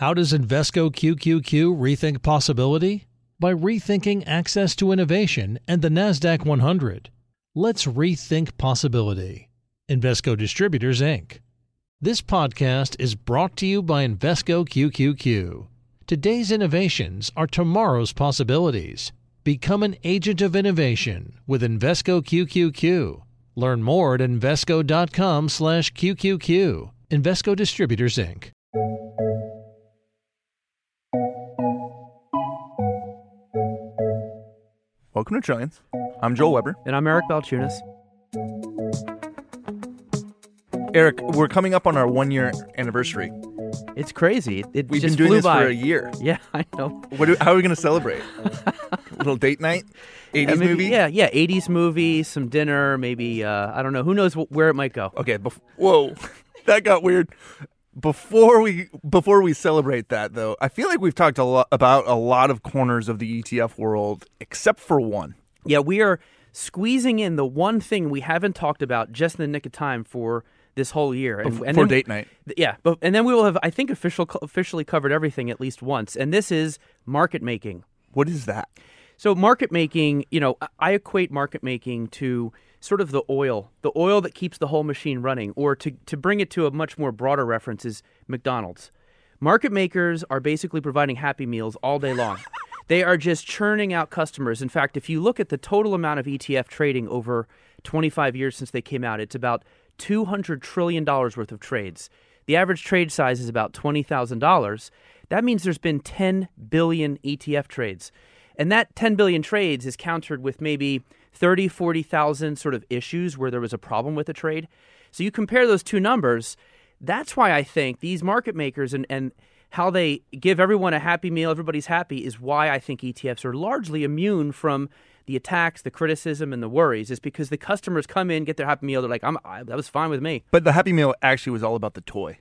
How does Invesco QQQ rethink possibility? By rethinking access to innovation and the NASDAQ 100. Let's rethink possibility. Invesco Distributors, Inc. This podcast is brought to you by Invesco QQQ. Today's innovations are tomorrow's possibilities. Become an agent of innovation with Invesco QQQ. Learn more at Invesco.com slash QQQ. Invesco Distributors, Inc. Welcome to Trillions. I'm Joel Weber. And I'm Eric Balchunas. Eric, we're coming up on our one year anniversary. It's crazy. It We've just been doing flew this by. for a year. Yeah, I know. What do, how are we going to celebrate? a little date night? 80s Yeah, maybe- movie? Yeah, yeah. 80s movie, some dinner, maybe, uh, I don't know. Who knows wh- where it might go. Okay, bef- whoa. that got weird. Before we before we celebrate that though, I feel like we've talked a lot about a lot of corners of the ETF world except for one. Yeah, we are squeezing in the one thing we haven't talked about just in the nick of time for this whole year. And, and then- date night. Yeah, but and then we will have, I think, official officially covered everything at least once. And this is market making. What is that? So market making, you know, I equate market making to sort of the oil, the oil that keeps the whole machine running, or to, to bring it to a much more broader reference is McDonald's. Market makers are basically providing happy meals all day long. they are just churning out customers. In fact, if you look at the total amount of ETF trading over 25 years since they came out, it's about $200 trillion worth of trades. The average trade size is about $20,000. That means there's been 10 billion ETF trades. And that 10 billion trades is countered with maybe 30, 40,000 sort of issues where there was a problem with a trade. So you compare those two numbers, that's why I think these market makers and, and how they give everyone a happy meal, everybody's happy, is why I think ETFs are largely immune from the attacks, the criticism, and the worries, is because the customers come in, get their happy meal, they're like, I'm, I, that was fine with me. But the Happy Meal actually was all about the toy.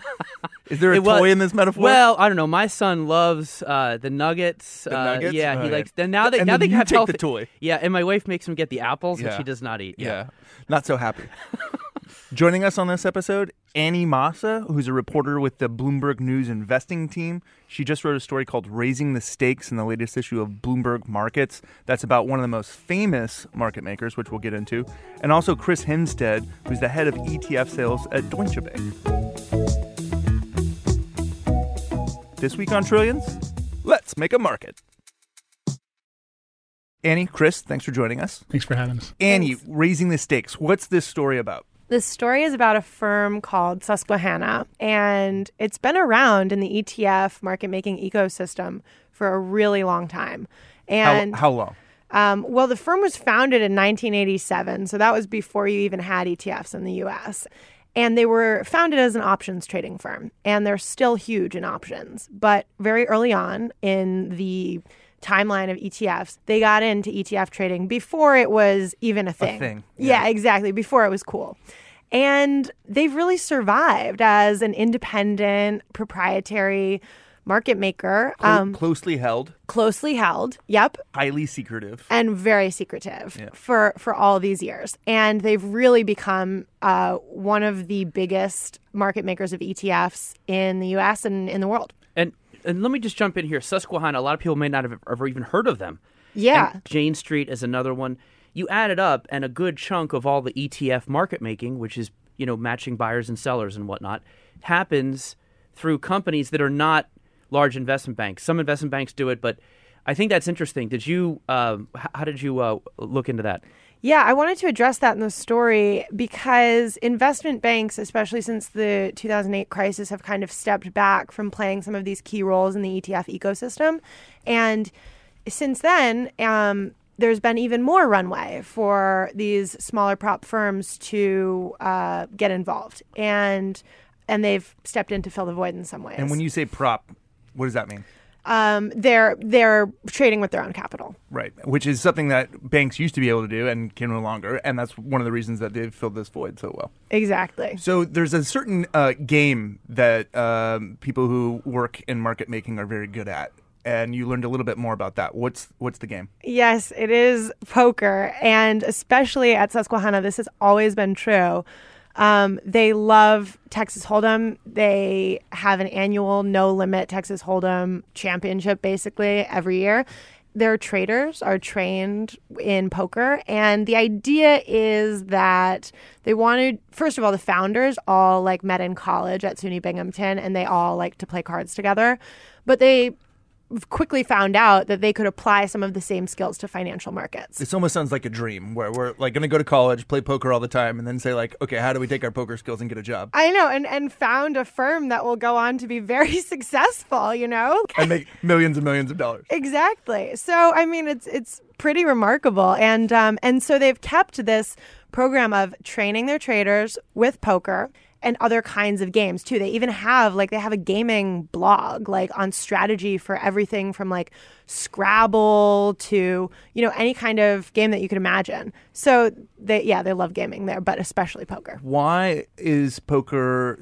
is there a It was- toy in this metaphor? Well, I don't know. My son loves uh, the nuggets. The uh, nuggets? Yeah, he All right. likes. Then now they And now they have take healthy. the toy. Yeah, and my wife makes him get the apples, Yeah. which he does not eat. Yeah. Not so happy. Joining us on this episode, Annie Massa, who's a reporter with the Bloomberg News investing team. She just wrote a story called Raising the Stakes in the latest issue of Bloomberg Markets. That's about one of the most famous market makers, which we'll get into. And also Chris Hempstead, who's the head of ETF sales at Deutsche Bank. This week on Trillions, let's make a market. Annie, Chris, thanks for joining us. Thanks for having us. Annie, raising the stakes. What's this story about? This story is about a firm called Susquehanna, and it's been around in the ETF market making ecosystem for a really long time. And how, how long? um, well, the firm was founded in 1987, so that was before you even had ETFs in the US. And they were founded as an options trading firm, and they're still huge in options. But very early on in the timeline of ETFs, they got into ETF trading before it was even a thing. thing, Yeah, exactly. Before it was cool. And they've really survived as an independent, proprietary market maker, Clo- um, closely held, closely held. Yep highly secretive. and very secretive Yeah. for for all these years and they've really become uh, one of the biggest market makers of etfs in the us and in the world And and let me just jump in here. Susquehanna. A lot of people may not have ever even heard of them. yeah And Jane Street is another one. You add it up, and a good chunk of all the ETF market making, which is you know matching buyers and sellers and whatnot, happens through companies that are not large investment banks. Some investment banks do it, but I think that's interesting. Did you? Um, h- how did you uh, look into that? Yeah, I wanted to address that in the story because investment banks, especially since the 2008 crisis, have kind of stepped back from playing some of these key roles in the ETF ecosystem. And since then, um, there's been even more runway for these smaller prop firms to uh, get involved. And and they've stepped in to fill the void in some ways. And when you say prop, what does that mean? um, they're they're trading with their own capital. Right, which is something that banks used to be able to do and can no longer, and that's one of the reasons that they've filled this void so well. Exactly. So there's a certain uh, game that um, people who work in market making are very good at, and you learned a little bit more about that. What's what's the game? Yes, it is poker. And especially at Susquehanna, this has always been true. Um, they love Texas Hold'em. They have an annual no limit Texas Hold'em championship basically every year. Their traders are trained in poker, and the idea is that they wanted, first of all, the founders all like met in college at SUNY Binghamton, and they all like to play cards together. But they quickly found out that they could apply some of the same skills to financial markets. This almost sounds like a dream where we're like going to go to college, play poker all the time, and then say like, okay, how do we take our poker skills and get a job I know, and and found a firm that will go on to be very successful. You know, and make millions and millions of dollars? exactly. So I mean, it's it's pretty remarkable, and um, and so they've kept this program of training their traders with poker and other kinds of games too. They even have like they have a gaming blog like on strategy for everything from like Scrabble to you know any kind of game that you could imagine. So they yeah they love gaming there, but especially poker. Why is poker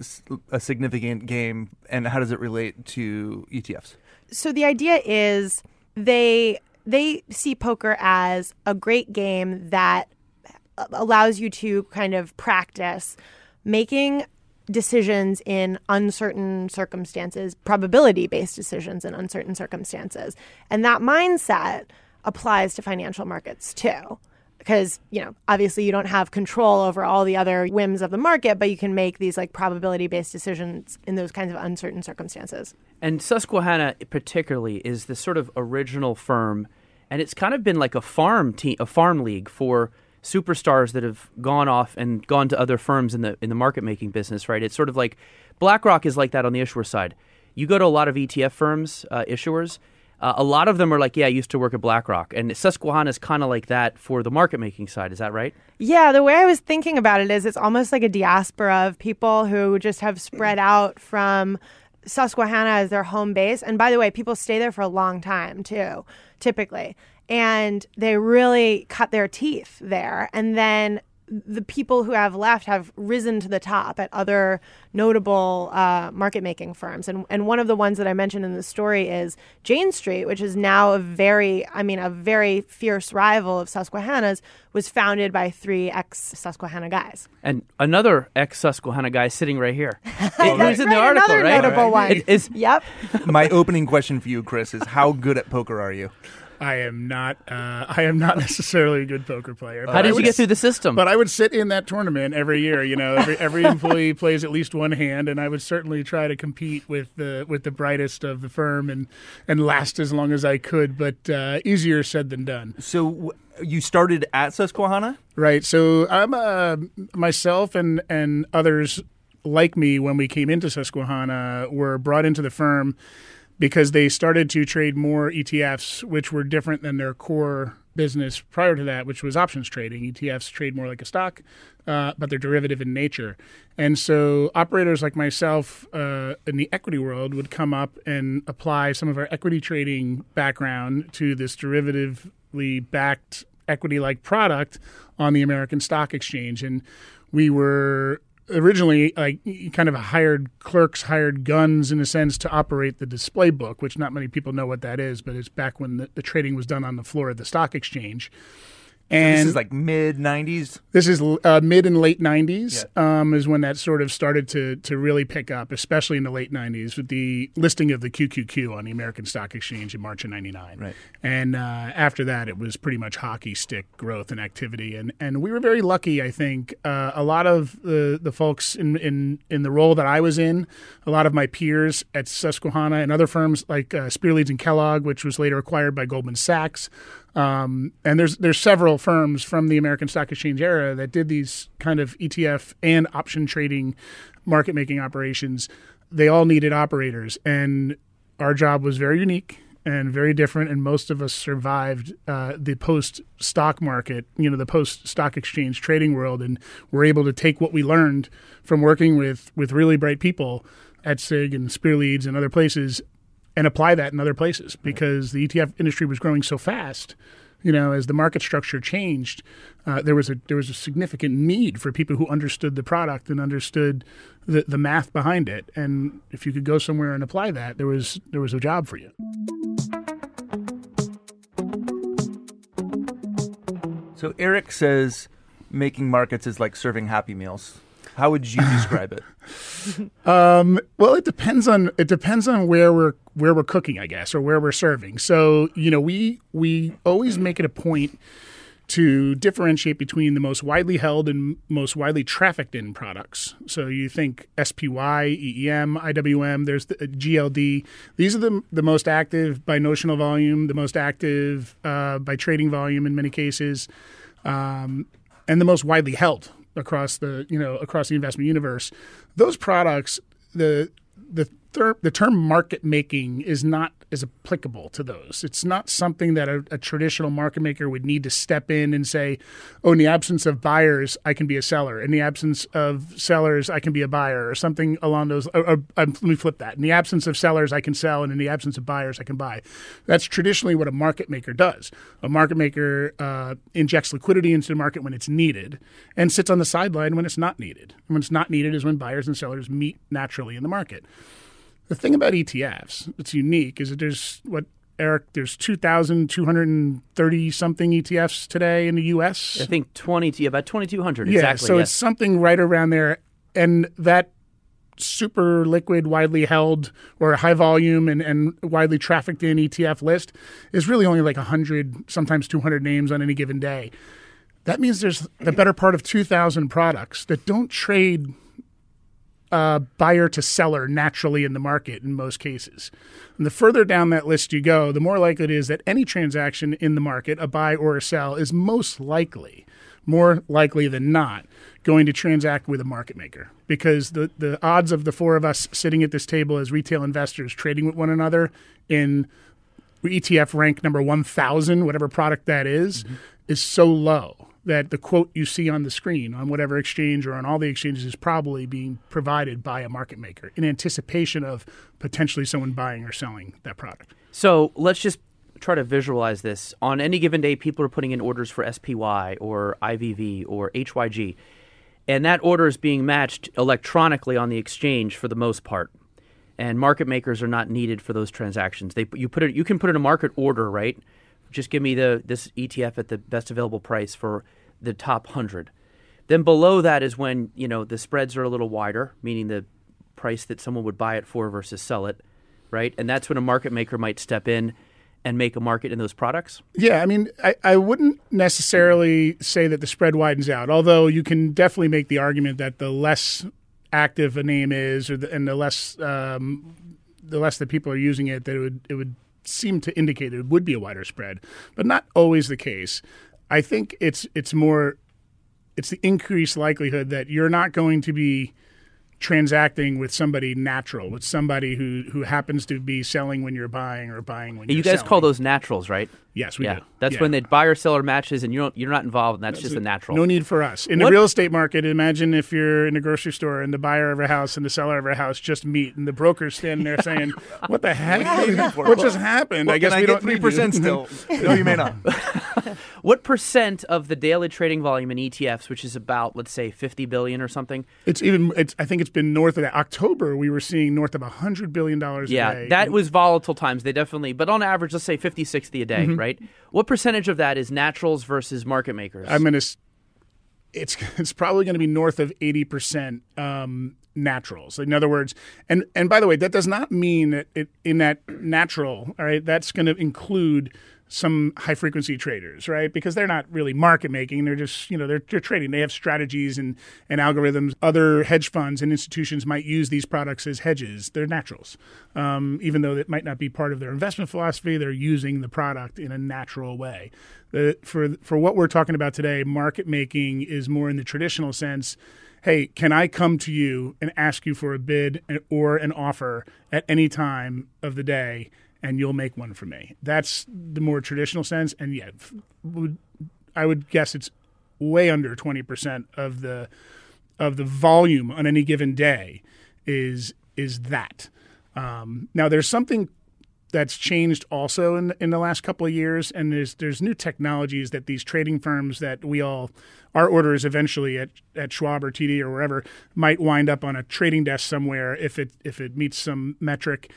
a significant game, and how does it relate to ETFs? so the idea is they they see poker as a great game that allows you to kind of practice making decisions in uncertain circumstances, probability based decisions in uncertain circumstances. And that mindset applies to financial markets too. Because, you know, obviously you don't have control over all the other whims of the market, but you can make these like probability based decisions in those kinds of uncertain circumstances. And Susquehanna, particularly, is this sort of original firm, and it's kind of been like a farm team, a farm league for superstars that have gone off and gone to other firms in the in the market making business. Right? It's sort of like BlackRock is like that on the issuer side. You go to a lot of ETF firms, uh, issuers. Uh, a lot of them are like, yeah, I used to work at BlackRock, and Susquehanna is kind of like that for the market making side. Is that right? Yeah, the way I was thinking about it is it's almost like a diaspora of people who just have spread out from Susquehanna as their home base. And by the way, people stay there for a long time too, typically. And they really cut their teeth there. And then the people who have left have risen to the top at other notable uh, market making firms. And, and one of the ones that I mentioned in the story is Jane Street, which is now a very, I mean, a very fierce rival of Susquehanna's, was founded by three ex Susquehanna guys. And another ex Susquehanna guy sitting right here. That's Who's in the right, article, another right? notable one. It- Yep. My opening question for you, Chris, is how good at poker are you? I am not. Uh, I am not necessarily a good poker player. How I did you get through the system? But I would sit in that tournament every year. You know, every every employee plays at least one hand, and I would certainly try to compete with the with the brightest of the firm and and last as long as I could. But uh, easier said than done. So w- you started at Susquehanna? Right. So I'm uh, myself and and others like me when we came into Susquehanna were brought into the firm because they started to trade more ETFs, which were different than their core business prior to that, which was options trading. ETFs trade more like a stock, uh, but they're derivative in nature. And so operators like myself uh, in the equity world would come up and apply some of our equity trading background to this derivatively backed equity like product on the American Stock Exchange. And we were originally like kind of hired clerks, hired guns in a sense to operate the display book, which not many people know what that is, but it's back when the, the trading was done on the floor of the stock exchange. And this is like mid 90s. this is uh, mid and late 90s um, is when that sort of started to to really pick up, especially in the late 90s with the listing of the QQQ on the American Stock Exchange in March of 99. Right. And uh, after that, it was pretty much hockey stick growth and activity. And, and we were very lucky, I think. Uh, a lot of the, the folks in, in, in the role that I was in, a lot of my peers at Susquehanna and other firms like uh, Spear Leeds and Kellogg, which was later acquired by Goldman Sachs, um, and there's there's several firms from the American Stock Exchange era that did these kind of ETF and option trading, market making operations. They all needed operators, and our job was very unique and very different. And most of us survived uh, the post stock market, you know, the post stock exchange trading world, and were able to take what we learned from working with with really bright people at Sig and Spear Leeds and other places and apply that in other places because the ETF industry was growing so fast. You know, as the market structure changed, uh, there was a there was a significant need for people who understood the product and understood the, the math behind it. And if you could go somewhere and apply that, there was there was a job for you. So Eric says making markets is like serving Happy Meals. How would you describe it? Um, well, it depends on it depends on where we're where we're cooking, I guess, or where we're serving. So you know, we we always make it a point to differentiate between the most widely held and most widely trafficked in products. So you think SPY, EEM, IWM, there's the uh, GLD. These are the, the most active by notional volume, the most active uh, by trading volume in many cases, um, and the most widely held across the you know across the investment universe. Those products, the the ter- the term market making is not as applicable to those. It's not something that a, a, traditional market maker would need to step in and say, "Oh, in the absence of buyers, I can be a seller. In the absence of sellers, I can be a buyer," or something along those. Or, or, um, let me flip that. In the absence of sellers, I can sell, and in the absence of buyers, I can buy. That's traditionally what a market maker does. A market maker uh, injects liquidity into the market when it's needed, and sits on the sideline when it's not needed. And when it's not needed is when buyers and sellers meet naturally in the market. The thing about ETFs that's unique is that there's what Eric, there's 2,230 something ETFs today in the U.S. I think 20, about 2,200. Yeah, exactly, so yes. it's something right around there. And that super liquid, widely held, or high volume and, and widely trafficked in ETF list is really only like 100, sometimes 200 names on any given day. That means there's the better part of 2,000 products that don't trade – uh, buyer to seller naturally in the market in most cases. And the further down that list you go, the more likely it is that any transaction in the market, a buy or a sell, is most likely, more likely than not, going to transact with a market maker. Because the, the odds of the four of us sitting at this table as retail investors trading with one another in ETF rank number 1000, whatever product that is, mm-hmm. is so low that the quote you see on the screen on whatever exchange or on all the exchanges is probably being provided by a market maker in anticipation of potentially someone buying or selling that product. So let's just try to visualize this. On any given day, people are putting in orders for SPY or IVV or HYG, and that order is being matched electronically on the exchange for the most part. And market makers are not needed for those transactions. They you put it you can put in a market order, right? Just give me the this ETF at the best available price for the top 100. Then below that is when, you know, the spreads are a little wider, meaning the price that someone would buy it for versus sell it, right? And that's when a market maker might step in and make a market in those products? Yeah, I mean, I, I wouldn't necessarily say that the spread widens out, although you can definitely make the argument that the less active a name is, or the, and the less um, the less that people are using it, that it would it would seem to indicate it would be a wider spread, but not always the case. I think it's it's more it's the increased likelihood that you're not going to be transacting with somebody natural, with somebody who who happens to be selling when you're buying or buying when you you're guys selling. call those naturals, right? Yes, we yeah. do. That's Yeah. when the buyer seller matches and you don't you're not involved and that's, just a natural. No need for us. In What- the real estate market, imagine if you're in a grocery store and the buyer of a house and the seller of a house just meet and the broker's standing there saying, What the heck? what just happened? Well, I guess can we I don't get three percent still. no, you may not. What percent of the daily trading volume in ETFs, which is about let's say 50 billion or something? It's even it's I think it's been north of that. October we were seeing north of hundred billion dollars a Yeah, day. that was volatile times. They definitely, but on average, let's say 50, 60 a day, Mm-hmm. right? What percentage of that is naturals versus market makers? I'm gonna. It's it's probably going to be north of eighty percent um, naturals. In other words, and and by the way, that does not mean that it, in that natural. All right, that's going to include some high frequency traders, right? Because they're not really market making; they're just you know they're they're trading. They have strategies and and algorithms. Other hedge funds and institutions might use these products as hedges. They're naturals, um, even though it might not be part of their investment philosophy. They're using the product in a natural way. The, for for what we're talking about today, market making is more in the traditional sense. Hey, can I come to you and ask you for a bid or an offer at any time of the day, and you'll make one for me? That's the more traditional sense. And yeah, would I would guess it's way under twenty percent of the of the volume on any given day is is that. Um, now, there's something that's changed also in in the last couple of years, and there's there's new technologies that these trading firms that we all our orders eventually at, at Schwab or TD or wherever might wind up on a trading desk somewhere if it if it meets some metric,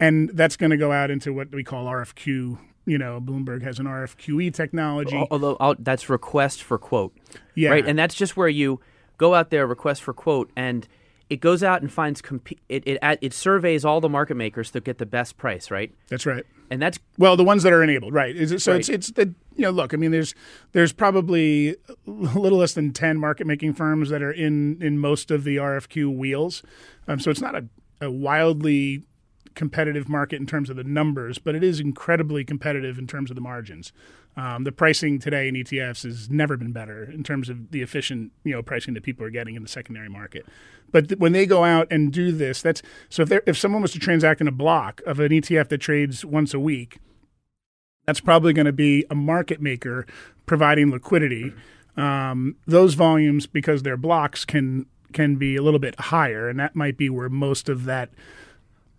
and that's going to go out into what we call RFQ. You know, Bloomberg has an RFQE technology. Although I'll, that's request for quote, Yeah. right? And that's just where you go out there, request for quote, and it goes out and finds comp- it, it it surveys all the market makers to get the best price, right? That's right. And that's Well, the ones that are enabled, right? Is it, so Right. it's it's the you know look. I mean, there's there's probably a little less than ten market making firms that are in in most of the RFQ wheels. Um, so it's not a, a wildly competitive market in terms of the numbers, but it is incredibly competitive in terms of the margins. Um, the pricing today in ETFs has never been better in terms of the efficient, you know, pricing that people are getting in the secondary market. But th- when they go out and do this, that's so if if someone was to transact in a block of an ETF that trades once a week, that's probably going to be a market maker providing liquidity. Um, those volumes, because they're blocks, can can be a little bit higher, and that might be where most of that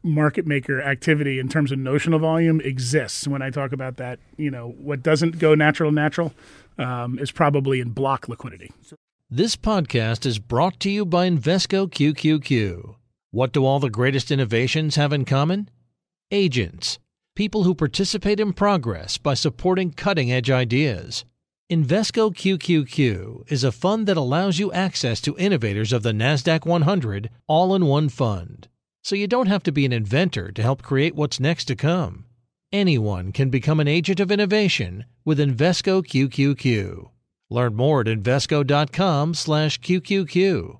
market maker activity in terms of notional volume exists. When I talk about that, you know, what doesn't go natural natural um, is probably in block liquidity. This podcast is brought to you by Invesco QQQ. What do all the greatest innovations have in common? Agents, people who participate in progress by supporting cutting edge ideas. Invesco QQQ is a fund that allows you access to innovators of the NASDAQ 100 all in one fund. So you don't have to be an inventor to help create what's next to come. Anyone can become an agent of innovation with Invesco QQQ. Learn more at Invesco.com/QQQ.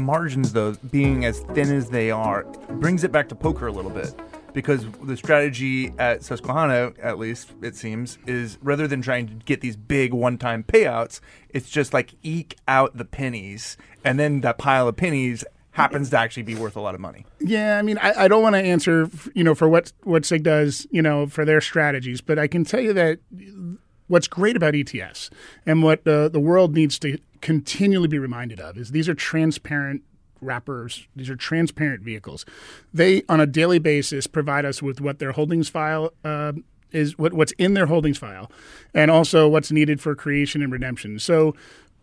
margins, though, being as thin as they are, brings it back to poker a little bit. Because the strategy at Susquehanna, at least it seems, is rather than trying to get these big one time payouts, it's just like eke out the pennies. And then that pile of pennies happens to actually be worth a lot of money. Yeah, I mean, I, I don't want to answer, you know, for what what Sig does, you know, for their strategies, but I can tell you that what's great about ETFs and what uh, the world needs to continually be reminded of is these are transparent wrappers. These are transparent vehicles. They, on a daily basis, provide us with what their holdings file. Uh, is what, what's in their holdings file, and also what's needed for creation and redemption. So,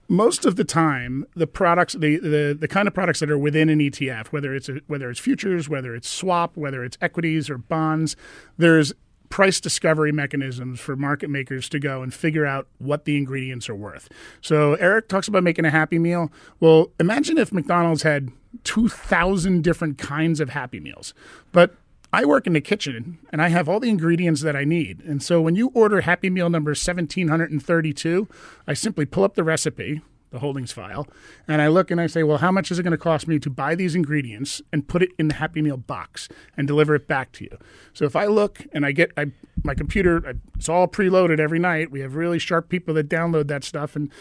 most of the time, the products, the, the the kind of products that are within an ETF, whether it's a, whether it's futures, whether it's swap, whether it's equities or bonds, there's price discovery mechanisms for market makers to go and figure out what the ingredients are worth. So Eric talks about making a happy meal. Well, imagine if McDonald's had 2000 different kinds of happy meals. But I work in the kitchen and I have all the ingredients that I need. And so when you order Happy Meal number 1732, I simply pull up the recipe, the holdings file, and I look and I say, well, how much is it going to cost me to buy these ingredients and put it in the Happy Meal box and deliver it back to you? So if I look and I get I, my computer, I, it's all preloaded every night. We have really sharp people that download that stuff, and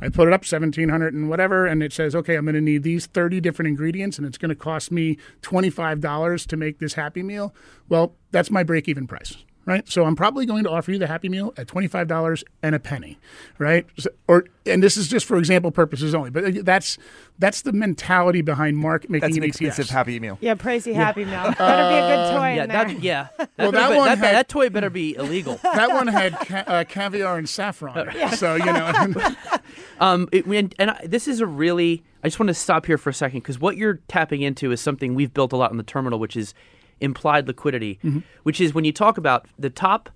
I put it up 1700 and whatever, and it says, okay, I'm going to need these 30 different ingredients, and it's going to cost me $25 to make this Happy Meal. Well, that's my break even price right? So I'm probably going to offer you the Happy Meal at twenty five dollars and a penny, right? So, or and this is just for example purposes only, but that's that's the mentality behind market making That's an an expensive ETFs. Happy Meal. Yeah, pricey Happy Meal. Better be a good toy yeah, in there. that yeah. That, Well, that be- one that, had- that toy better be illegal. That one had ca- uh, caviar and saffron, so you know. Um, it, and and I, this is a really. I just want to stop here for a second because what you're tapping into is something we've built a lot in the terminal, which is implied liquidity, which is when you talk about the top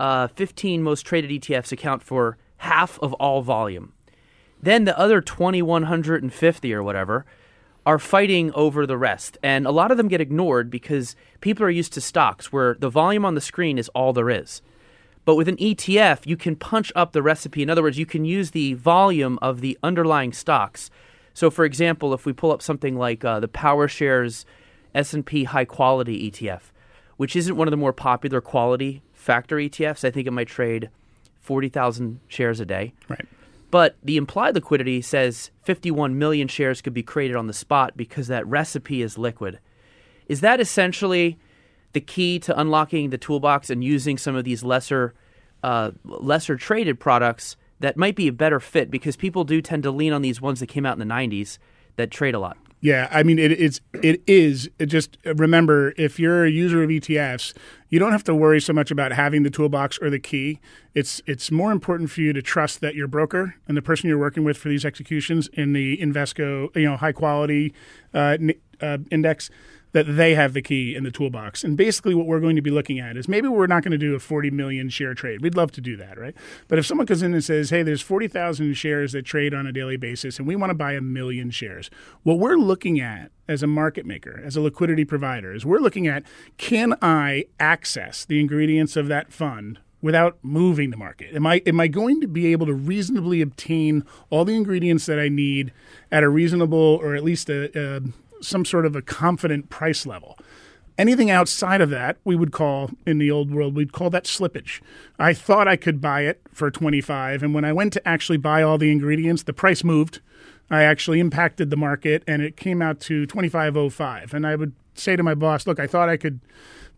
uh, 15 most traded ETFs account for half of all volume. Then the other 2,150 or whatever are fighting over the rest. And a lot of them get ignored because people are used to stocks where the volume on the screen is all there is. But with an ETF, you can punch up the recipe. In other words, you can use the volume of the underlying stocks. So, for example, if we pull up something like uh, the PowerShares S&P High Quality ETF, which isn't one of the more popular quality factor ETFs, I think it might trade 40,000 shares a day. right. But the implied liquidity says 51 million shares could be created on the spot because that recipe is liquid. Is that essentially the key to unlocking the toolbox and using some of these lesser, uh, lesser traded products that might be a better fit because people do tend to lean on these ones that came out in the 90s that trade a lot. Yeah, I mean it, it's it is. It just remember if you're a user of ETFs, you don't have to worry so much about having the toolbox or the key. It's it's more important for you to trust that your broker and the person you're working with for these executions in the Invesco, you know, high quality uh, uh, index that they have the key in the toolbox. And basically, what we're going to be looking at is maybe we're not going to do a 40 million share trade. We'd love to do that, right? But if someone comes in and says, hey, there's 40,000 shares that trade on a daily basis, and we want to buy a million shares, what we're looking at as a market maker, as a liquidity provider, is we're looking at can I access the ingredients of that fund without moving the market? Am I am I going to be able to reasonably obtain all the ingredients that I need at a reasonable or at least a, a some sort of a confident price level. Anything outside of that, we would call in the old world, we'd call that slippage. I thought I could buy it for 25 and when I went to actually buy all the ingredients, the price moved. I actually impacted the market and it came out to 2505 and I would say to my boss, "Look, I thought I could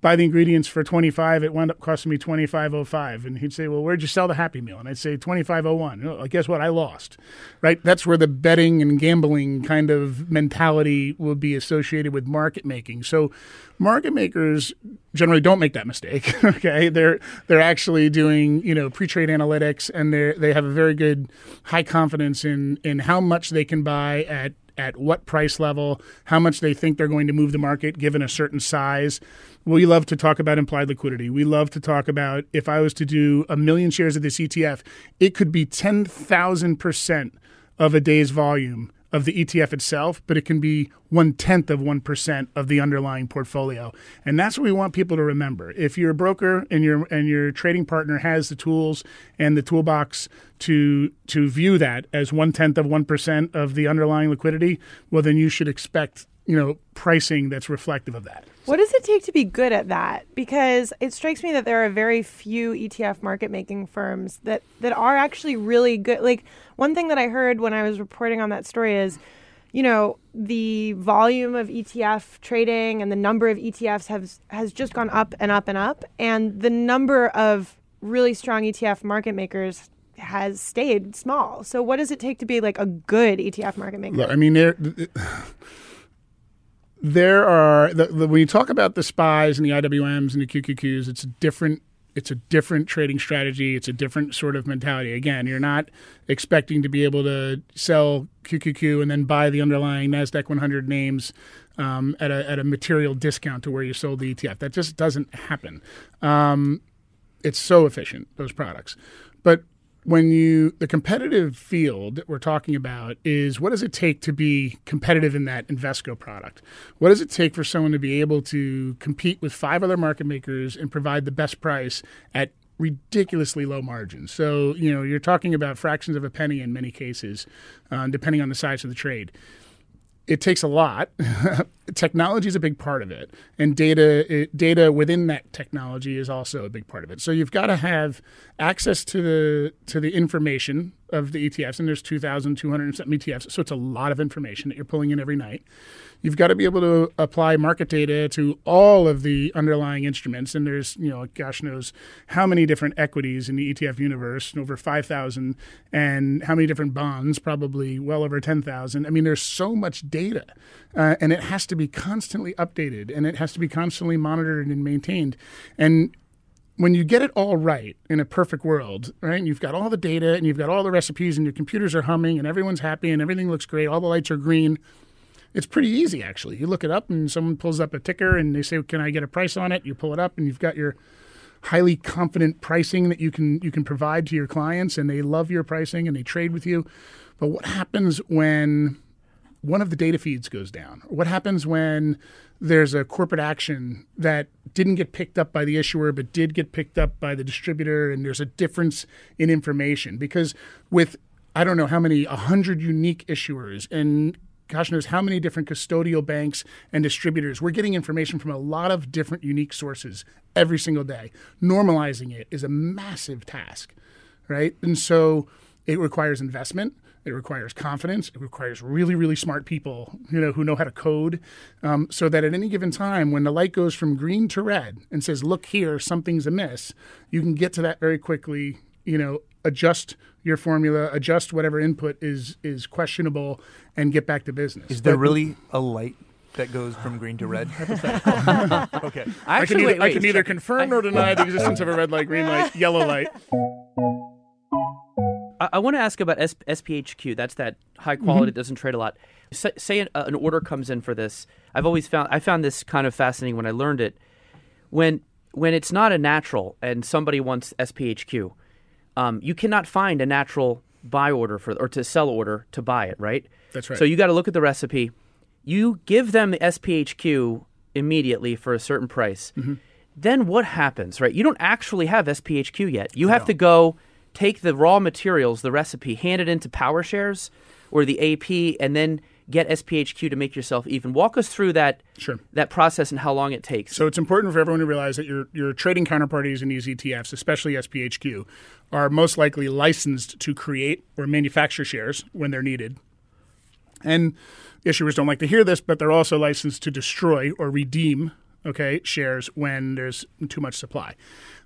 buy the ingredients for 25 it wound up costing me 2505 and he'd say well where'd you sell the happy meal? And i'd say 2501 oh, guess what? I lost. Right? That's where the betting and gambling kind of mentality will be associated with market making. So market makers generally don't make that mistake okay? They're they're actually doing you know pre-trade analytics and they they have a very good high confidence in in how much they can buy at at what price level, how much they think they're going to move the market given a certain size. We love to talk about implied liquidity. We love to talk about if I was to do a million shares of this ETF, it could be 10,000% of a day's volume of the ETF itself, but it can be one tenth of 1% of the underlying portfolio. And that's what we want people to remember. If you're a broker and your and your trading partner has the tools and the toolbox to to view that as one tenth of 1% of the underlying liquidity, well, then you should expect you know pricing that's reflective of that. What does it take to be good at that? Because it strikes me that there are very few ETF market making firms that that are actually really good. Like one thing that I heard when I was reporting on that story is, you know, the volume of ETF trading and the number of ETFs has has just gone up and up and up, and the number of really strong ETF market makers has stayed small. So what does it take to be like a good ETF market maker? Look, I mean, there there are the, the, when you talk about the spies and the IWMs and the QQQs, it's a different it's a different trading strategy. It's a different sort of mentality. Again, you're not expecting to be able to sell QQQ and then buy the underlying Nasdaq 100 names um, at a at a material discount to where you sold the ETF. That just doesn't happen. Um, it's so efficient those products, but when you the competitive field that we're talking about is what does it take to be competitive in that Invesco product? What does it take for someone to be able to compete with five other market makers and provide the best price at ridiculously low margins? So you know you're talking about fractions of a penny in many cases, uh, depending on the size of the trade it takes a lot. technology is a big part of it, and data it, data within that technology is also a big part of it. So you've got to have access to the to the information of the ETFs, and there's 2,200 something ETFs, so it's a lot of information that you're pulling in every night. You've got to be able to apply market data to all of the underlying instruments, and there's you know, gosh knows how many different equities in the ETF universe, over 5,000, and how many different bonds, probably well over 10,000. I mean, there's so much data, uh, and it has to be constantly updated, and it has to be constantly monitored and maintained, and when you get it all right in a perfect world, right? You've got all the data and you've got all the recipes and your computers are humming and everyone's happy and everything looks great, all the lights are green. It's pretty easy actually. You look it up and someone pulls up a ticker and they say, "Can I get a price on it?" You pull it up and you've got your highly confident pricing that you can you can provide to your clients and they love your pricing and they trade with you. But what happens when one of the data feeds goes down? What happens when there's a corporate action that didn't get picked up by the issuer but did get picked up by the distributor and there's a difference in information because with I don't know how many, 100 unique issuers and gosh knows how many different custodial banks and distributors. We're getting information from a lot of different unique sources every single day. Normalizing it is a massive task, right? And so it requires investment. It requires confidence. It requires really, really smart people, you know, who know how to code, um, so that at any given time, when the light goes from green to red and says, "Look here, something's amiss," you can get to that very quickly, you know, adjust your formula, adjust whatever input is is questionable, and get back to business. Is there But really a light that goes from green to red? okay. I I can, either, wait, I wait. can neither confirm nor deny the existence of a red light, green light, yellow light. I, I want to ask about S- SPHQ. That's that high quality that doesn't trade a lot. Say, say an, uh, an order comes in for this. I've always found I found this kind of fascinating when I learned it. When when it's not a natural and somebody wants SPHQ, um, you cannot find a natural buy order for or to sell order to buy it. Right. That's right. So you got to look at the recipe. You give them the SPHQ immediately for a certain price. Mm-hmm. Then what happens, right? You don't actually have SPHQ yet. You have to go take the raw materials, the recipe, hand it into PowerShares or the AP, and then get SPHQ to make yourself even. Walk us through that Sure. that process and how long it takes. So it's important for everyone to realize that your your trading counterparties in these ETFs, especially SPHQ, are most likely licensed to create or manufacture shares when they're needed. And issuers don't like to hear this, but they're also licensed to destroy or redeem okay shares when there's too much supply.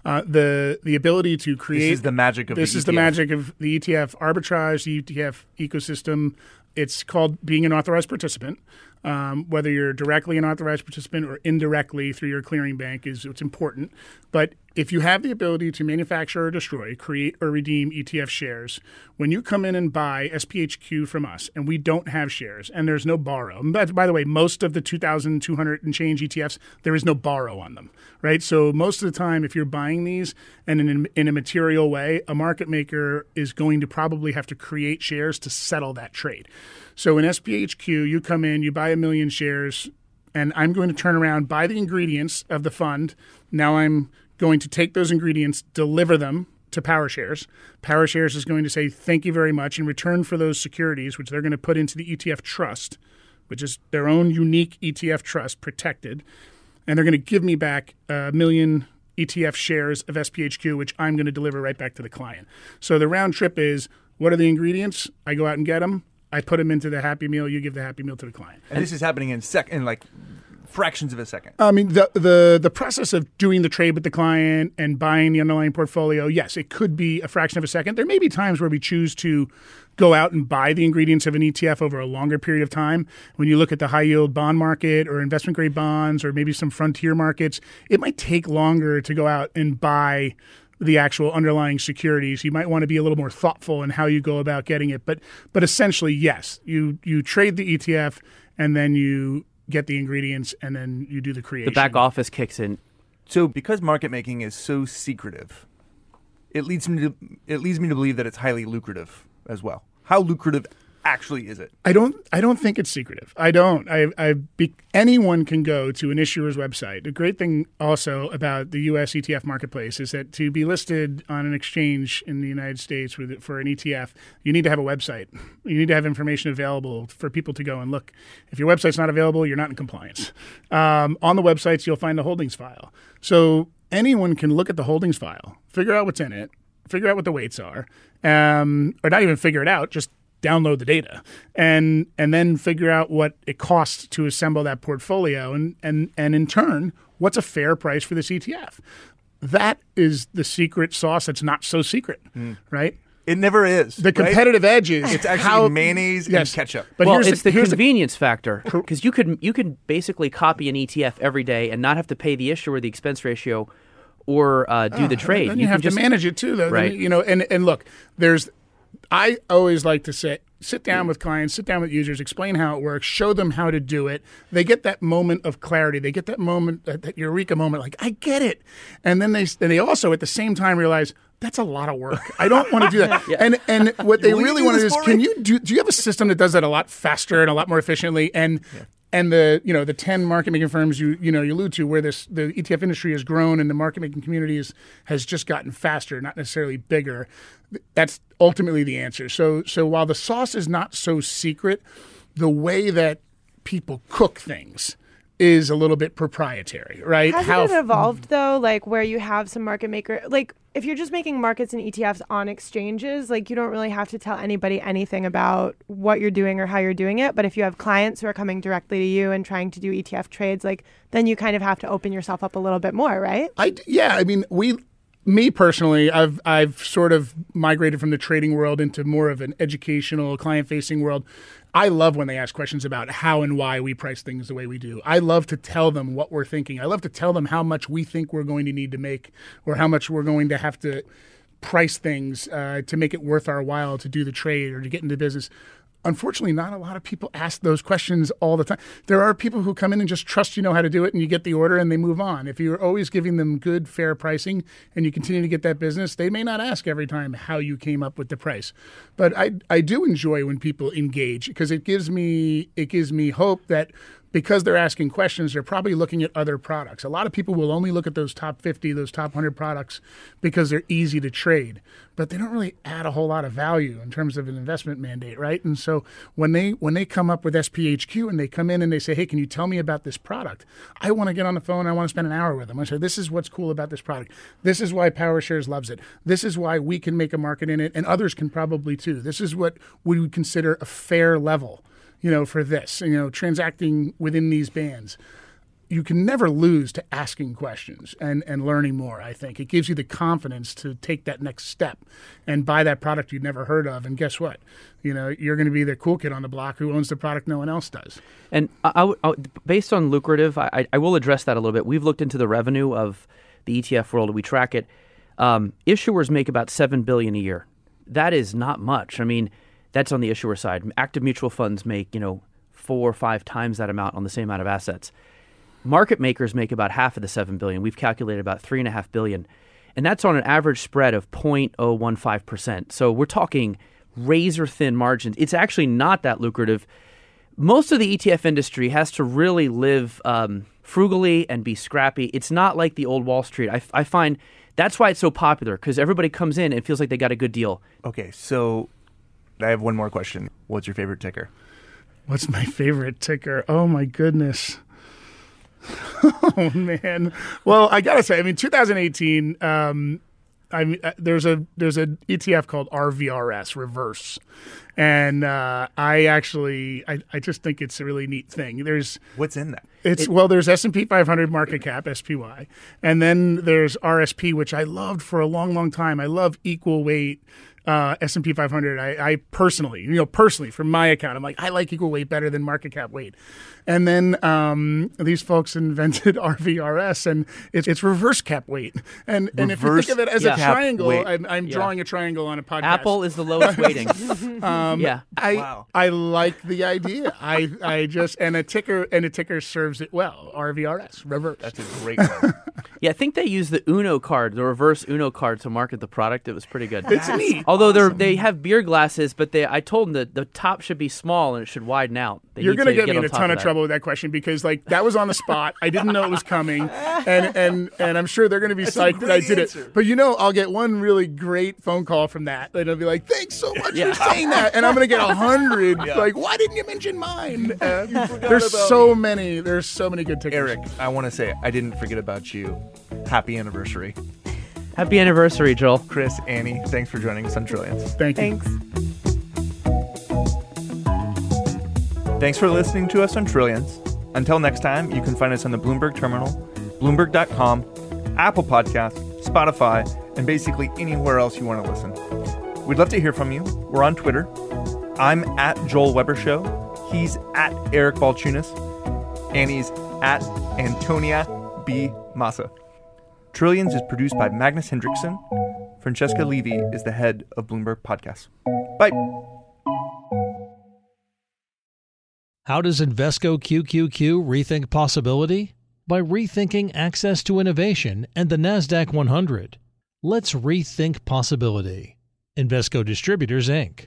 Uh, the the ability to create this is the magic of this the is the ETF. magic of the ETF arbitrage, the ETF ecosystem. It's called being an authorized participant. Um, whether you're directly an authorized participant or indirectly through your clearing bank is it's important. But if you have the ability to manufacture or destroy, create or redeem ETF shares, when you come in and buy SPHQ from us and we don't have shares and there's no borrow, but by, the way, most of the 2,200 and change ETFs, there is no borrow on them, right? So most of the time, if you're buying these and in, in a material way, a market maker is going to probably have to create shares to settle that trade. So in SPHQ, you come in, you buy a million shares, and I'm going to turn around, buy the ingredients of the fund. Now I'm going to take those ingredients, deliver them to PowerShares. PowerShares is going to say thank you very much in return for those securities, which they're going to put into the ETF trust, which is their own unique ETF trust, protected, and they're going to give me back a million ETF shares of SPHQ, which I'm going to deliver right back to the client. So the round trip is what are the ingredients? I go out and get them. I put them into the Happy Meal. You give the Happy Meal to the client. And this is happening in sec in like fractions of a second. I mean, the the the process of doing the trade with the client and buying the underlying portfolio, yes, it could be a fraction of a second. There may be times where we choose to go out and buy the ingredients of an ETF over a longer period of time. When you look at the high yield bond market or investment grade bonds or maybe some frontier markets, it might take longer to go out and buy the actual underlying securities. You might want to be a little more thoughtful in how you go about getting it. But but essentially, yes, you you trade the ETF and then you get the ingredients and then you do the creation. the back office kicks in. So because market making is so secretive, it leads me to it leads me to believe that it's highly lucrative as well. How lucrative actually is it? I don't. I don't think it's secretive. I don't. I. I be, anyone can go to an issuer's website. The great thing also about the U.S. ETF marketplace is that to be listed on an exchange in the United States with for an ETF, you need to have a website. You need to have information available for people to go and look. If your website's not available, you're not in compliance. Um, on the websites, you'll find the holdings file. So anyone can look at the holdings file, figure out what's in it, figure out what the weights are, um, or not even figure it out, just download the data and and then figure out what it costs to assemble that portfolio and and and in turn what's a fair price for this ETF that is the secret sauce that's not so secret right It never is. the right? competitive edge is It's actually how, mayonnaise yes, and ketchup. but well, here's it's the, here's convenience factor because you could you could basically copy an ETF every day and not have to pay the issuer the expense ratio or uh, do the trade. Then you, can have just to manage it too, though. Then, Right. You know, and and look, there's. I always like to say, sit down with clients, sit down with users, explain how it works, show them how to do it. They get that moment of clarity. They get that moment, that, that eureka moment, like I get it, and then they and they also at the same time realize. That's a lot of work. I don't want to do that. And and what they Will really want to do is, can you do? Do you have a system that does that a lot faster and a lot more efficiently? And and the you know the ten market making firms you you know you allude to where this the ETF industry has grown and the market making community is, has just gotten faster, not necessarily bigger. That's ultimately the answer. So so while the sauce is not so secret, the way that people cook things is a little bit proprietary, right? Hasn't it mm-hmm. evolved though? Like where you have some market maker, like if you're just making markets and ETFs on exchanges, like you don't really have to tell anybody anything about what you're doing or how you're doing it. But if you have clients who are coming directly to you and trying to do ETF trades, like then you kind of have to open yourself up a little bit more, right? I yeah, I mean we me personally, I've I've sort of migrated from the trading world into more of an educational, client-facing world. I love when they ask questions about how and why we price things the way we do. I love to tell them what we're thinking. I love to tell them how much we think we're going to need to make, or how much we're going to have to price things uh, to make it worth our while to do the trade or to get into business unfortunately, not a lot of people ask those questions all the time. There are people who come in and just trust you know how to do it and you get the order and they move on. If you're always giving them good, fair pricing and you continue to get that business, they may not ask every time how you came up with the price. But I, I do enjoy when people engage because it gives me it gives me hope that because they're asking questions, they're probably looking at other products. A lot of people will only look at those top 50, those top 100 products because they're easy to trade, but they don't really add a whole lot of value in terms of an investment mandate, right? And so when they when they come up with SPHQ and they come in and they say, "Hey, can you tell me about this product?" I want to get on the phone, I want to spend an hour with them. I say, "This is what's cool about this product. This is why PowerShares loves it. This is why we can make a market in it and others can probably too. This is what we would consider a fair level." You know, for this, you know, transacting within these bands. You can never lose to asking questions and, and learning more, I think. It gives you the confidence to take that next step and buy that product you'd never heard of. And guess what? You know, you're going to be the cool kid on the block who owns the product no one else does. And I, I, based on lucrative, I, I will address that a little bit. We've looked into the revenue of the ETF world. We track it. Um, issuers make about seven billion a year. That is not much. I mean, that's on the issuer side. Active mutual funds make, you know, four or five times that amount on the same amount of assets. Market makers make about half of the seven billion. We've calculated about three and a half billion. And that's on an average spread of 0.015%. So we're talking razor thin margins. It's actually not that lucrative. Most of the ETF industry has to really live um, frugally and be scrappy. It's not like the old Wall Street. I, I find that's why it's so popular because everybody comes in and feels like they got a good deal. Okay, so I have one more question. What's your favorite ticker? What's my favorite ticker? Oh my goodness. oh man. Well, I gotta say, I mean, 2018. Um, I mean, uh, there's a there's an ETF called RVRS Reverse, and uh, I actually I, I just think it's a really neat thing. There's what's in that. It's it, well, there's S and P 500 market cap SPY, and then there's RSP, which I loved for a long, long time. I love equal weight uh, S&P 500. I, I, personally, you know, personally from my account, I'm like, I like equal weight better than market cap weight. And then um, these folks invented RVRS, and it's, it's reverse cap weight. And and if you think of it as yeah. a triangle, I'm, I'm yeah. drawing a triangle on a podcast. Apple is the lowest weighting. um, yeah, I wow. I like the idea. I I just and a ticker and a ticker serves it well. RVRS reverse. That's a great one. yeah, I think they use the Uno card, the reverse Uno card, to market the product. It was pretty good. It's neat. Although awesome. they they have beer glasses, but they I told them that the top should be small and it should widen out. They You're going to get me in a ton of, of trouble with that question because like that was on the spot. I didn't know it was coming, and and and I'm sure they're going to be That's psyched that I did answer. it. But you know, I'll get one really great phone call from that. They'll be like, "Thanks so much yeah. for saying that," and I'm going to get a hundred. Yeah. Like, why didn't you mention mine? Uh, there's so me. many. There's so many good tickets. Eric, I want to say I didn't forget about you. Happy anniversary. Happy anniversary, Joel. Chris, Annie, thanks for joining us on Trillions. Thank you. Thanks. Thanks for listening to us on Trillions. Until next time, you can find us on the Bloomberg Terminal, Bloomberg.com, Apple Podcasts, Spotify, and basically anywhere else you want to listen. We'd love to hear from you. We're on Twitter. I'm at Joel Weber Show. He's at Eric Balchunas. Annie's at Antonia B. Massa. Trillions is produced by Magnus Henriksson. Francesca Levy is the head of Bloomberg Podcasts. Bye. How does Invesco QQQ rethink possibility? By rethinking access to innovation and the NASDAQ 100. Let's rethink possibility. Invesco Distributors, Inc.